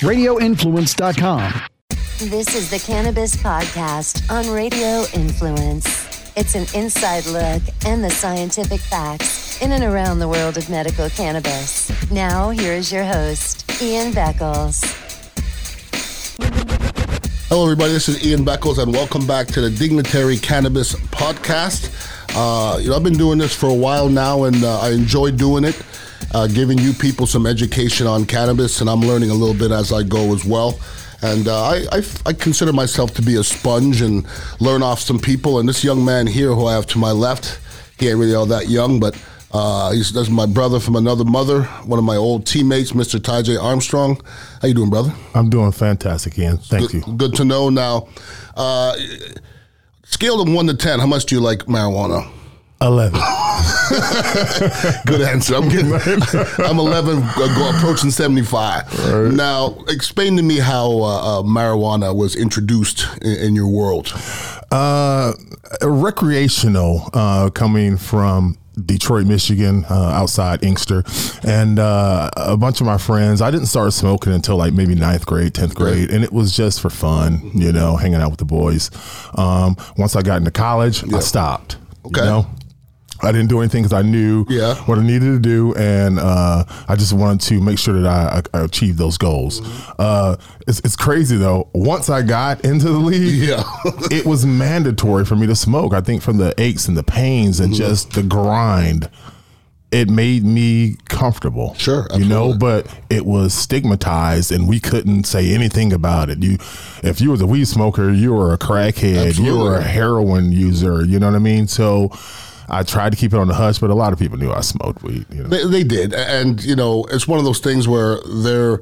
radioinfluence.com. This is the Cannabis Podcast on Radio Influence. It's an inside look and the scientific facts in and around the world of medical cannabis. Now, here is your host, Ian Beckles. Hello, everybody. This is Ian Beckles, and welcome back to the Dignitary Cannabis Podcast. Uh, you know, I've been doing this for a while now, and uh, I enjoy doing it, uh, giving you people some education on cannabis, and I'm learning a little bit as I go as well. And uh, I, I, I consider myself to be a sponge and learn off some people. And this young man here, who I have to my left, he ain't really all that young, but uh, he's that's my brother from another mother, one of my old teammates, Mr. Tyji Armstrong. How you doing, brother? I'm doing fantastic, Ian. Thank good, you. Good to know. Now, uh, scale of one to ten, how much do you like marijuana? 11. Good answer. I'm getting, I'm 11, uh, go approaching 75. Now, explain to me how uh, uh, marijuana was introduced in, in your world. Uh, recreational, uh, coming from Detroit, Michigan, uh, outside Inkster, and uh, a bunch of my friends. I didn't start smoking until like maybe ninth grade, tenth grade, and it was just for fun, you know, hanging out with the boys. Um, once I got into college, I stopped. Okay. You know? I didn't do anything because I knew Yeah. what I needed to do, and uh, I just wanted to make sure that I, I, achieved those goals. Uh, it's, it's crazy though. Once I got into the league, Yeah. it was mandatory for me to smoke. I think from the aches and the pains and just the grind, it made me comfortable. Sure, you know, but it was stigmatized, and we couldn't say anything about it. You, if you was a weed smoker, you were a crackhead, you were a heroin user. You know what I mean? So. I tried to keep it on the hush, but a lot of people knew I smoked weed. You know? They, they did, and you know, it's one of those things where they're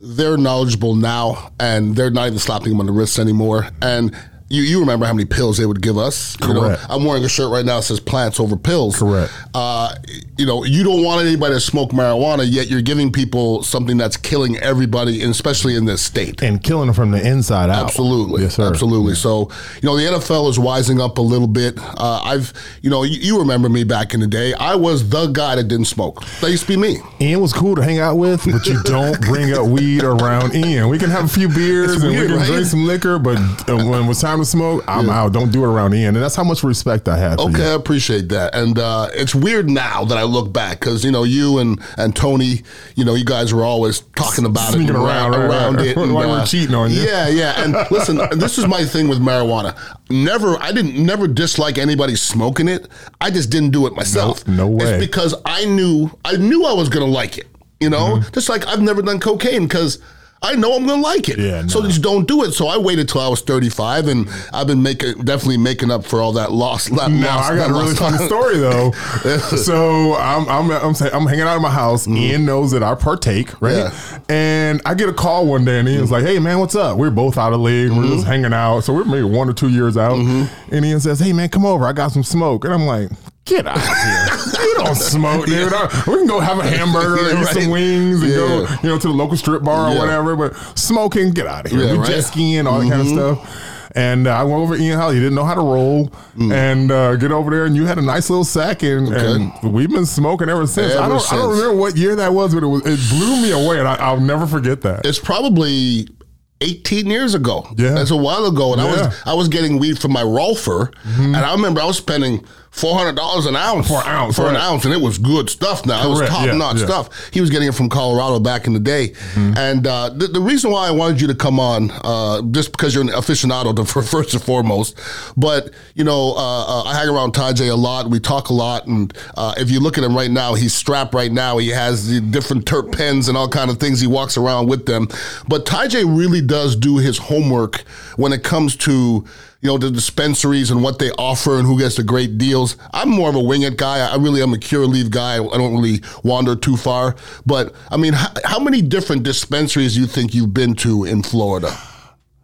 they're knowledgeable now, and they're not even slapping them on the wrists anymore. And you, you remember how many pills they would give us? You know, Correct. I'm wearing a shirt right now that says "plants over pills." Correct. Uh, you know, you don't want anybody to smoke marijuana, yet you're giving people something that's killing everybody, especially in this state. and killing them from the inside out. Absolutely, yes, sir. absolutely. So, you know, the NFL is wising up a little bit. Uh, I've, you know, you, you remember me back in the day. I was the guy that didn't smoke. That used to be me. Ian was cool to hang out with, but you don't bring up weed around Ian. We can have a few beers It's and weird, we can right? drink some liquor, but uh, when it was time to smoke, I'm out. Don't do it around Ian. And that's how much respect I have for Okay. I appreciate that. And uh, it's weird now that I look back because you know you and and Tony, you know, you guys were always talking about Sneaking it around, around right. it. And, uh, we're cheating on you. Yeah, yeah. And listen, this is my thing with marijuana. Never, I didn't never dislike anybody smoking it. I just didn't do it myself. No- no way. It's because I knew I knew I was gonna like it. You know, just like I've never done cocaine because. I know I'm gonna like it, Yeah, so no. just don't do it. So I waited till I was 35, and I've been making definitely making up for all that lost. That Now lost, I got a really funny story though. so I'm I'm I'm, saying, I'm hanging out in my house. Mm-hmm. Ian knows that I partake, right? Yeah. And I get a call one day, and Ian's mm-hmm. like, "Hey man, what's up? We're both out of league. We're just mm-hmm. hanging out. So we're maybe one or two years out." And Ian says, "Hey man, come over. I got some smoke." And I'm like. Get out of here! smoke, dude. I- We can go have a hamburger, Yeah, eat right. some wings, and go, you know, to the local strip bar or Yeah. whatever. But smoking, get out of here. Yeah, we right. jet skiing, all that kind of stuff. And uh, I went over to Ian House. He didn't know how to roll. And uh, get over there, and you had a nice little sack, and, and we've been smoking ever since. I don't, I don't remember what year that was, but it was it blew me away, and I, I'll never forget that. It's probably 18 years ago. Yeah. That's a while ago. And I Yeah. Mm-hmm. was I was getting weed from my Rolfer. And I remember I was spending $400 an ounce. For an ounce, For an ounce. And it was good stuff now. It was top Yeah, notch yeah. stuff. He was getting it from Colorado back in the day. Mm-hmm. And uh, the, the reason why I wanted you to come on, uh, just because you're an aficionado to, for first and foremost, but, you know, uh, uh, I hang around Ty a lot. We talk a lot. And uh, if you look at him right now, he's strapped right now. He has the different terp pens and all kind of things. He walks around with them. But Tyji really does do his homework when it comes to you know the dispensaries and what they offer and who gets the great deals. I'm more of a wing it guy. I really am a Curaleaf guy. I don't really wander too far. But I mean, how, how many different dispensaries do you think you've been to in Florida?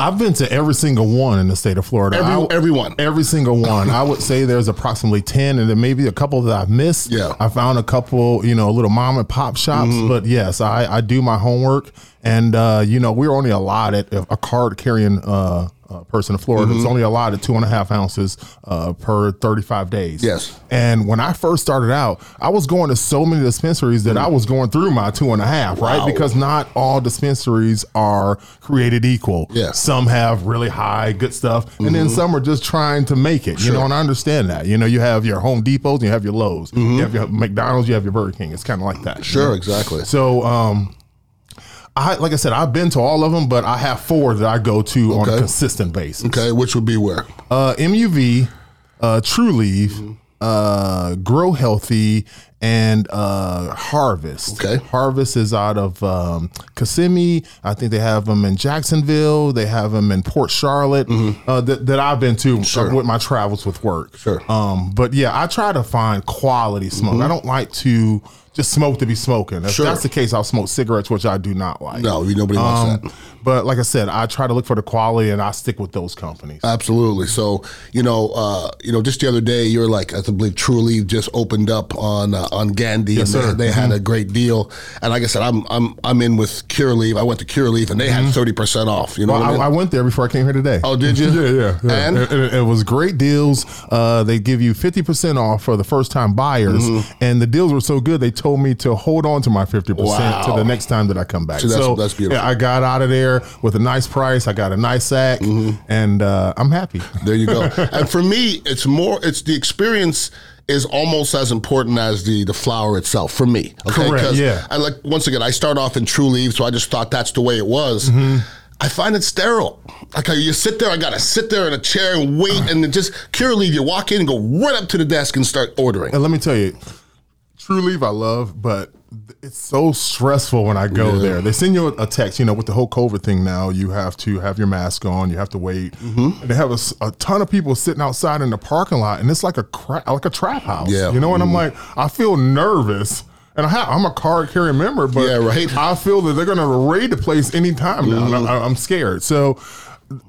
I've been to every single one in the state of Florida. Every- I- everyone. Every single one. I would say there's approximately 10 and then maybe a couple that I've missed. Yeah. I found a couple, you know, little mom and pop shops. Mm-hmm. But yes, I, I do my homework. And, uh, you know, we're only allotted a card carrying uh, uh, person in Florida. It's only allowed at two and a half ounces uh, per 35 days. Yes. And when I first started out, I was going to so many dispensaries that I was going through my two and a half, right? Because not all dispensaries are created equal. Yeah. Some have really high, good stuff, and then some are just trying to make it. You know, and I understand that. You know, you have your Home Depots, and you have your Lowe's, you have your McDonald's, you have your Burger King. It's kind of like that. you Sure, know? exactly. So, um, I like I said, I've been to all of them, but I have four that I go to on a consistent basis. Okay, which would be where? Uh, MUV, uh, Trulieve, Mm-hmm. uh, Grow Healthy, and uh, Harvest. Okay. Harvest is out of um, Kissimmee. I think they have them in Jacksonville. They have them in Port Charlotte. Uh, that, that I've been to Mm-hmm. Sure. with my travels with work. Sure. Mm-hmm. Um, but yeah, I try to find quality smoke. I don't like to just smoke to be smoking. If Sure. that's the case, I'll smoke cigarettes, which I do not like. No, nobody wants Um, that. But like I said, I try to look for the quality, and I stick with those companies. Absolutely. So, you know, uh, you know, just the other day, you're like, I believe Trulieve just opened up on uh, on Gandy, Yes, and sir. they, they had a great deal. And like I said, I'm I'm I'm in with Curaleaf. I went to Curaleaf, and they had thirty percent off. You know, Well, what I I, mean? I went there before I came here today. Oh, did you? yeah, yeah. yeah. And? It, it- it was great deals. Uh, they give you fifty percent off for the first time buyers, Mm-hmm. and the deals were so good they told me to hold on to my fifty percent Wow. to the next time that I come back. So that's- that's beautiful. yeah, I got out of there with a nice price. I got a nice sack, Mm-hmm. and uh, I'm happy. There you go. and for me, it's more. It's the experience is almost as important as the the flower itself for me. Okay? Correct, yeah. I like once again. I start off in Trulieve, so I just thought that's the way it was. Mm-hmm. I find it sterile. Like you sit there, I gotta sit there in a chair and wait, and then just Curaleaf. You walk in and go right up to the desk and start ordering. And let me tell you, Trulieve I love, but it's so stressful when I go there. They send you a text, you know, with the whole COVID thing now, you have to have your mask on, you have to wait. Mm-hmm. And they have a ton of people sitting outside in the parking lot, and it's like a cra- like a trap house. Yeah. You know, and I'm like, I feel nervous. And I have, I'm a card carrying member, but Yeah, right. I feel that they're going to raid the place anytime now. Mm-hmm. I, I'm scared. So,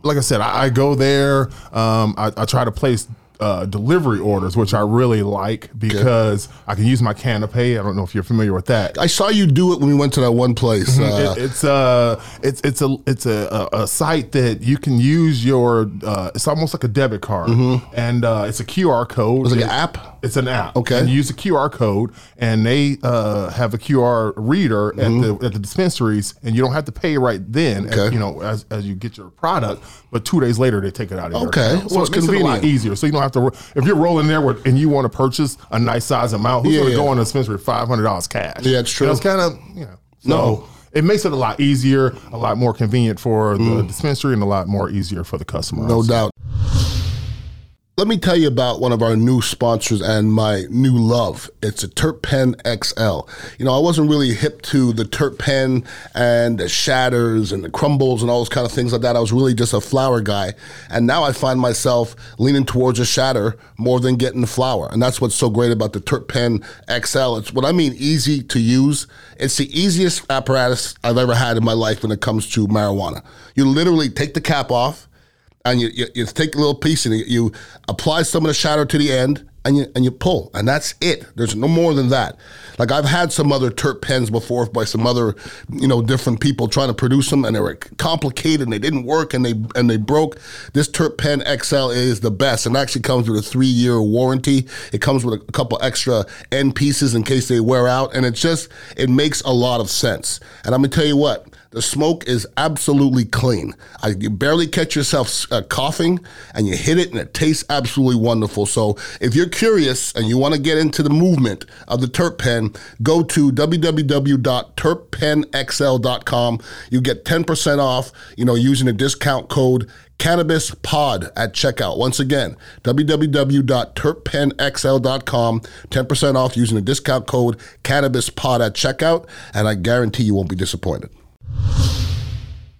like I said, I, I go there. Um, I, I try to place uh, delivery orders, which I really like because I can use my CanPay. I don't know if you're familiar with that. I saw you do it when we went to that one place. Uh, Mm-hmm. It- it's a it's it's a it's a, a, site that you can use your uh, it's almost like a debit card and uh, it's a QR code. Was it an It- app? It's an app. Okay. And you use a QR code and they uh, have a QR reader at the at the dispensaries and you don't have to pay right then. as- Mm-hmm. You know as, as you get your product, but two days later they take it out of your Okay. account. Well, it's it makes it convenient. easier. So you don't have to. If you're rolling there with, and you want to purchase a nice size amount, who's Yeah, going to yeah. go in a dispensary with five hundred dollars cash? Yeah, it's true. You know, it's kind of you know. So No. It makes it a lot easier, a lot more convenient for the dispensary, and a lot more easier for the customer. Mm. No also. doubt. Let me tell you about one of our new sponsors and my new love. It's a Terp Pen XL. You know, I wasn't really hip to the Terp Pen and the shatters and the crumbles and all those kind of things like that. I was really just a flower guy. And now I find myself leaning towards a shatter more than getting the flower. And that's what's so great about the Terp Pen XL. It's what I mean easy to use. It's the easiest apparatus I've ever had in my life when it comes to marijuana. You literally take the cap off and you, you, you take a little piece and you, you apply some of the shatter to the end and you and you pull and that's it. There's no more than that. Like i've had some other terp pens before by some other you know different people trying to produce them and they were complicated and they didn't work and they and they broke. This terp pen xl is the best and actually comes with a three year warranty. It comes with a couple extra end pieces in case they wear out and it just it makes a lot of sense. And i'm gonna tell you what the smoke is absolutely clean. I, you barely catch yourself uh, coughing, and you hit it, and it tastes absolutely wonderful. So, if you're curious and you want to get into the movement of the Terp Pen, go to www.terppenxl.com. You get 10% off, you know, using the discount code Cannabis Pod at checkout. Once again, www.terppenxl.com. 10% off using the discount code Cannabis Pod at checkout, and I guarantee you won't be disappointed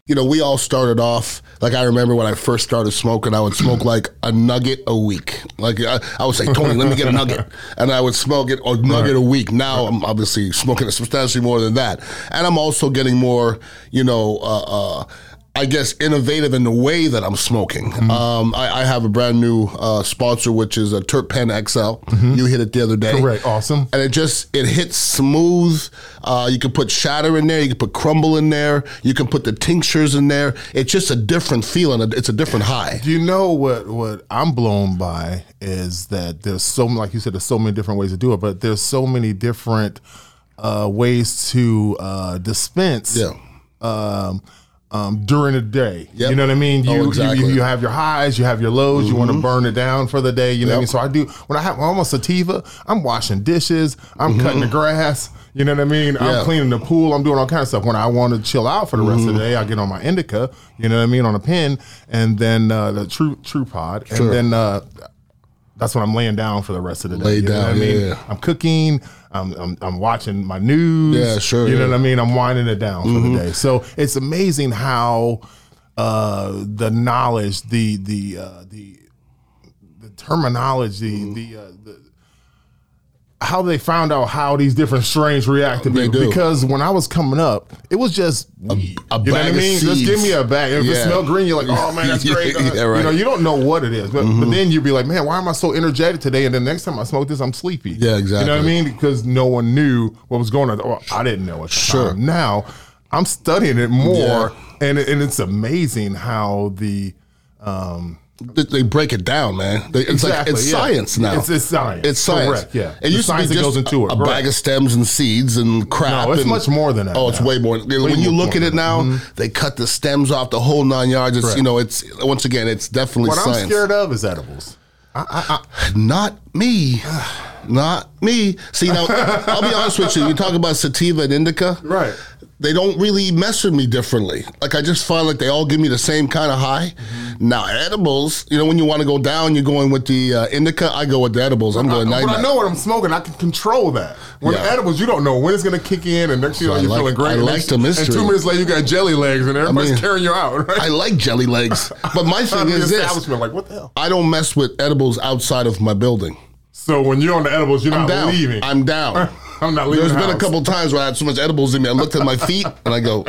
you know, we all started off like I remember when I first started smoking, I would smoke like a nugget a week. Like I, I would say, Tony, let me get a nugget, and I would smoke it a nugget a week. Now I'm obviously smoking substantially more than that, and I'm also getting more, you know. Uh, uh, I guess, innovative in the way that I'm smoking. Mm-hmm. Um, I, I have a brand new uh, sponsor, which is a Terp Pen XL. You hit it the other day. Mm-hmm. Correct. Awesome. And it just it hits smooth. Uh, you can put shatter in there. You can put crumble in there. You can put the tinctures in there. It's just a different feeling. It's a different high. Do you know what what I'm blown by is that there's so like you said there's so many different ways to do it, but there's so many different uh, ways to uh, dispense. Yeah. Um, um, during the day, Yep. you know what I mean. Oh, You, exactly. you you have your highs, you have your lows. You want to burn it down for the day. You know what I mean. So I do when I have I'm a sativa. I'm washing dishes. I'm cutting the grass. You know what I mean. Mm-hmm. Yeah. I'm cleaning the pool. I'm doing all kinds of stuff. When I want to chill out for the rest of Mm-hmm. the day, I get on my indica. You know what I mean on a pen, and then uh, the true true pod, Sure. and then uh, that's when I'm laying down for the rest of the day. Lay you know down, what I mean? yeah. I'm cooking. I'm, I'm I'm watching my news. Yeah, sure, You know yeah. Mm-hmm. what I mean? I'm winding it down for the day. So it's amazing how uh, the knowledge, the the uh, the the terminology, Mm-hmm. the, uh, the how they found out how these different strains react to do. Because when I was coming up, it was just weed. a you know what bag I mean? Just give me a bag. If it Yeah. smelled green, you're like, oh man, that's great. Yeah, Uh, right. Mm-hmm. You know, you don't know what it is, but, but then you'd be like, man, why am I so energetic today? And then next time I smoke this, I'm sleepy. Yeah, exactly. You know what I mean? Because no one knew what was going on. Well, I didn't know the Sure. time. Now I'm studying it more, Yeah. and and it's amazing how the um, They- break it down, man. They, it's like it's yeah. science now. It's- it's science. It's science. Correct, yeah. It The used to be just goes into it, a right. bag of stems and seeds and crap. No, it's and- much more than that Oh, it's now. way more. when you look at it now, they cut the stems off the whole nine yards. It's Correct. you know, it's once again, it's definitely what science. I'm scared of is edibles. Not me. Not me. See now, I'll be honest with you. You talk about sativa and indica, Right. They don't really mess with me differently. Like I just find like they all give me the same kind of high. Mm-hmm. Now edibles, you know, when you want to go down, you're going with the uh, indica. I go with the edibles. I'm going I, but I know what I'm smoking. I can control that. When Yeah. edibles, you don't know when it's going to kick in, and next thing you know, you're feeling great. I and like next- the mystery. And two minutes later, you got jelly legs, and everybody's mean, carrying you out. Right? I like jelly legs, but my thing is this: like what the hell? I don't mess with edibles outside of my building. So when you're on the edibles, you're I'm not down. leaving. I'm down. I'm not leaving. There's the been a couple times where I had so much edibles in me. I looked at my feet and I go,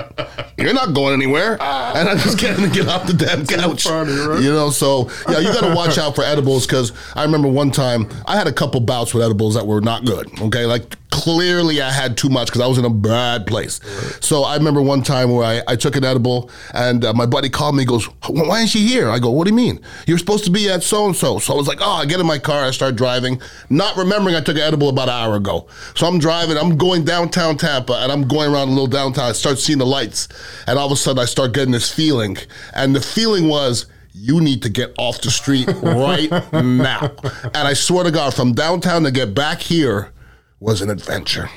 "You're not going anywhere," ah. and I just can't get off the damn couch. funny, right? You know, so yeah, you got to watch out for edibles because I remember one time I had a couple bouts with edibles that were not good. Okay, like clearly I had too much because I was in a bad place. So I remember one time where I, I took an edible and uh, my buddy called me. He goes, "Why isn't she here?" I go, "What do you mean? You're supposed to be at so and so." So I was like, "Oh," I get in my car, I start driving, not remembering I took an edible about an hour ago. So I'm driving, I'm going downtown Tampa, and I'm going around a little downtown. I start seeing the lights, and all of a sudden I start getting this feeling, and the feeling was you need to get off the street right now. And I swear to God, from downtown to get back here was an adventure.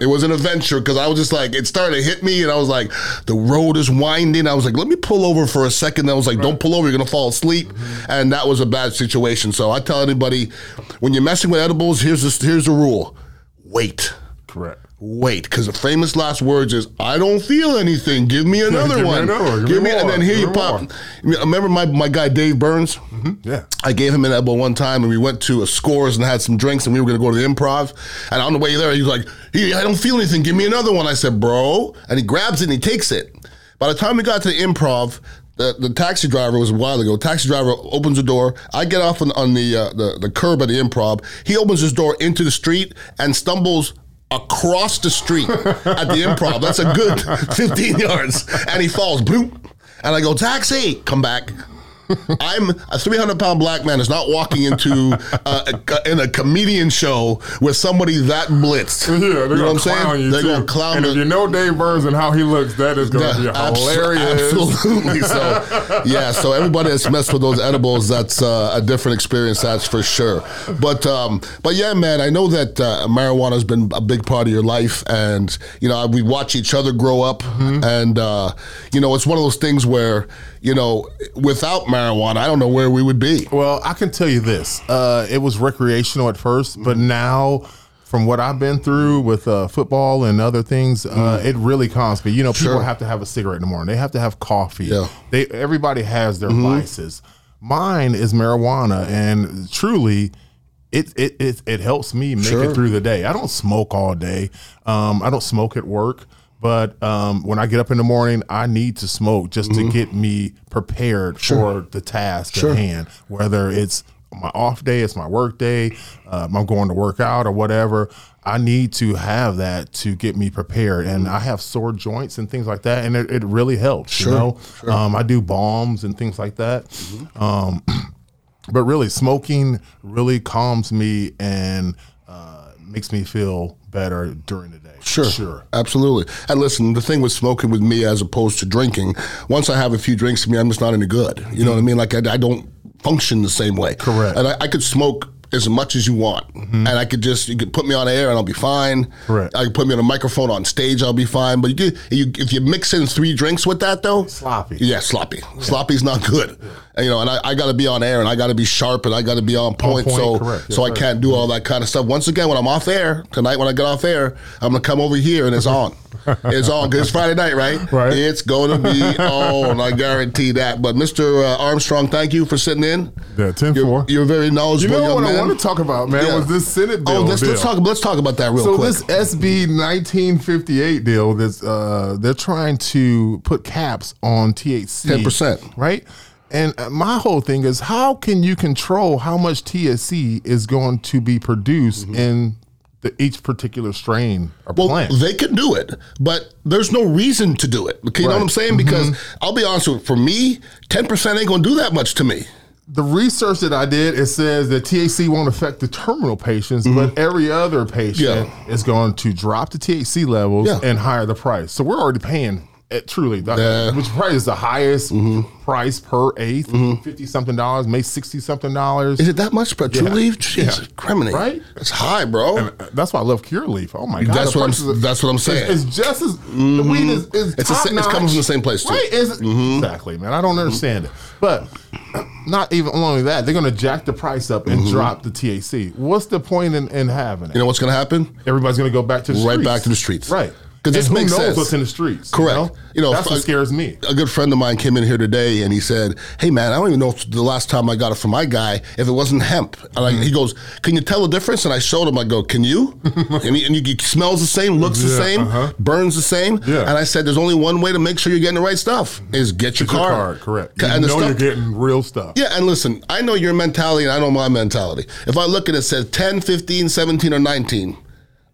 it was an adventure because I was just like, it started to hit me, and I was like, the road is winding. I was like, let me pull over for a second. I was like, don't pull over, you're gonna fall asleep. Mm-hmm. And that was a bad situation. So I tell anybody, when you're messing with edibles, here's this, here's the rule: wait. Correct. Wait, because the famous last words is, "I don't feel anything. Give me another Give me one. another one. Give me and more. then here Give you me pop. Remember my my guy Dave Burns? Yeah. I gave him an elbow one time, and we went to a Scores and had some drinks, and we were going to go to the Improv. And on the way there, he was like, "Hey, I don't feel anything. Give me another one." I said, "Bro," and he grabs it and he takes it. By the time we got to the Improv. The, the taxi driver was a while ago. Taxi driver opens the door. I get off on, on the, uh, the the curb at the improv. He opens his door into the street and stumbles across the street at the improv. That's a good 15 yards. And he falls. Bloop. And I go, taxi, come back. I'm a 300 pound black man is not walking into uh, a, in a comedian show with somebody that blitzed. Yeah, they're you know what I'm saying? you they're going to clown And the- if you know Dave Burns and how he looks, that is going to be abso- hilarious. Absolutely. So, yeah. So everybody that's messed with those edibles, that's uh, a different experience. That's for sure. But, um, but yeah, man, I know that uh, marijuana has been a big part of your life, and you know we watch each other grow up, Mm-hmm. and uh, you know it's one of those things where you know without marijuana, I don't know where we would be. Well, I can tell you this: uh, it was recreational at first, but now, from what I've been through with uh, football and other things, uh, it really calms me. You know, people Sure. have to have a cigarette in the morning. They have to have coffee. Yeah. They everybody has their vices. Mine is marijuana, and truly. It, it, it, it helps me make Sure. it through the day. I don't smoke all day. Um, I don't smoke at work, But um, when I get up in the morning, I need to smoke just to get me prepared for the task Sure. at hand. Whether it's my off day, it's my work day, um, I'm going to work out or whatever. I need to have that to get me prepared, and I have sore joints and things like that, and it, it really helps. Sure, You know, um, I do balms and things like that. Um, but really, smoking really calms me and makes me feel better during the day. Sure, sure. absolutely. And listen, the thing with smoking with me as opposed to drinking, once I have a few drinks to me, I'm just not any good. You know what I mean? Like I, I don't function the same way. Correct. And I, I could smoke as much as you want, mm-hmm. and I could just you could put me on air and I'll be fine. Correct. I could put me on a microphone on stage, I'll be fine. But you, you if you mix in three drinks with that though, Sloppy. Yeah, sloppy. Sloppy's not good. And, you know, and I, I got to be on air and I got to be sharp and I got to be on point. point, so correct. so Yes, I sir. can't do all that kind of stuff. Once again, when I'm off air tonight, when I get off air, I'm gonna come over here and it's on. it's on because it's Friday night, right? Right. It's going to be on. I guarantee that. But Mr. Uh, Armstrong, thank you for sitting in. Yeah, 10 You're, 4. you're very You knowledgeable know young what man. I want to talk about, man, Yeah. was this Senate bill. Oh, let's, let's talk. Let's talk about that real So quick. So this SB 1958 deal, that's uh, they're trying to put caps on THC, 10%. right? And uh, my whole thing is, how can you control how much THC is going to be produced mm-hmm. in the, each particular strain or Well, plant? they can do it, but there's no reason to do it. Okay, you know what I'm saying? Mm-hmm. Because I'll be honest with you, for me, 10% ain't gonna do that much to me. the research that I did, it says that THC won't affect the terminal patients, but mm-hmm. every other patient Yeah. is going to drop the THC levels Yeah. and higher the price. So we're already paying it truly, the, Yeah. which price is the highest mm-hmm. price per eighth, mm-hmm. fifty something dollars, maybe sixty something dollars. Is it that much? True Yeah. leaf? Jeez, Yeah. criminy. Right? It's high, bro. Uh, that's why I love Curaleaf. Oh my god, That's what I'm- are- that's what I'm saying. It's, it's just as the mm-hmm. weed is, is It's sa- it's coming from the same place, too. Right? It's- Exactly, man. I don't understand it, but not even only that, they're going to jack the price up and drop the THC. What's the point in, in having it? you know what's gonna happen? Everybody's going to go back to the Right streets. back to the streets. right? 'Cause And this who makes knows sense. what's in the streets? Correct. You know, You know, that's what scares me. A good friend of mine came in here today and he said, "Hey man, I don't even know if the last time I got it from my guy if it wasn't hemp." And I, he goes, "Can you tell the difference?" And I showed him. I go, "Can you?" and, he, and he, he smells the same, looks the same, uh-huh. burns the same. Yeah. And I said, "There's only one way to make sure you're getting the right stuff: is get your Your card." card, correct. You And know stuff- you're getting real stuff. Yeah, and listen, I know your mentality and I know my mentality. If I look at it, it says 10, 15, 17, or 19,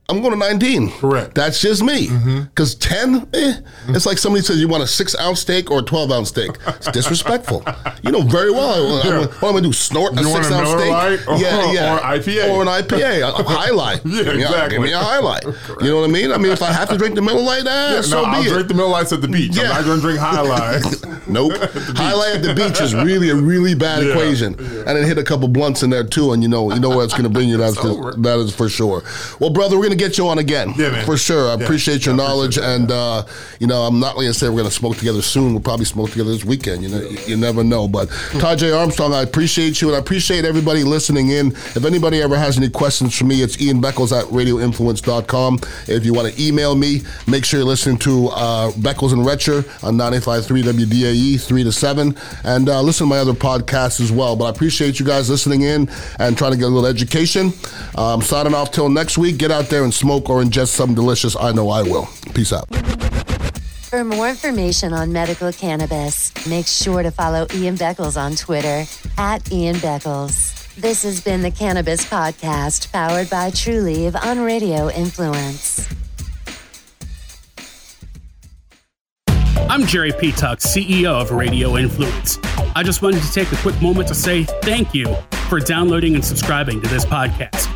I'm going to 19. Correct. That's just me. Because 10, eh, it's like somebody says you want a six ounce steak or a 12 ounce steak. It's disrespectful. you know very well. I'm, what am I going to do? Snort a You want six a ounce steak? Lite or- yeah, yeah. or IPA? Or an IPA, a, a High Life. Yeah, Give me a- exactly. Give me a High Life. You know what I mean? I mean, if I have to drink the Miller Lite, eh, so no, I'll it. drink the Miller Lites at the beach. Yeah. I'm not going to drink High Lights. Nope. High Life at the beach is really a really bad Yeah, equation, and then hit a couple blunts in there too, and you know you know where it's going to bring you. That's just, that is for sure. Well, brother, we're going to get you on again. Yeah, man. For sure. I Yeah. appreciate your Yeah, knowledge, appreciate and uh, you know I'm not going to say we're going to smoke together soon. We'll probably smoke together this weekend. You know, you, you never know. But Tyji Armstrong, I appreciate you, and I appreciate everybody listening in. If anybody ever has any questions for me, it's Ian Beckles at RadioInfluence.com. If you want to email me, make sure you're listening to uh, Beckles and Retcher on 95.3 WDAE, 3 to 7. And uh, listen to my other podcasts as well. But I appreciate you guys listening in and trying to get a little education. Um, signing off till next week. Get out there and smoke or ingest something delicious. I know I will. Peace out. For more information on medical cannabis, make sure to follow Ian Beckles on Twitter at Ian Beckles. This has been the Cannabis Podcast, powered by Trulieve on Radio Influence. I'm Jerry P. Tuck, CEO of Radio Influence. I just wanted to take a quick moment to say thank you for downloading and subscribing to this podcast.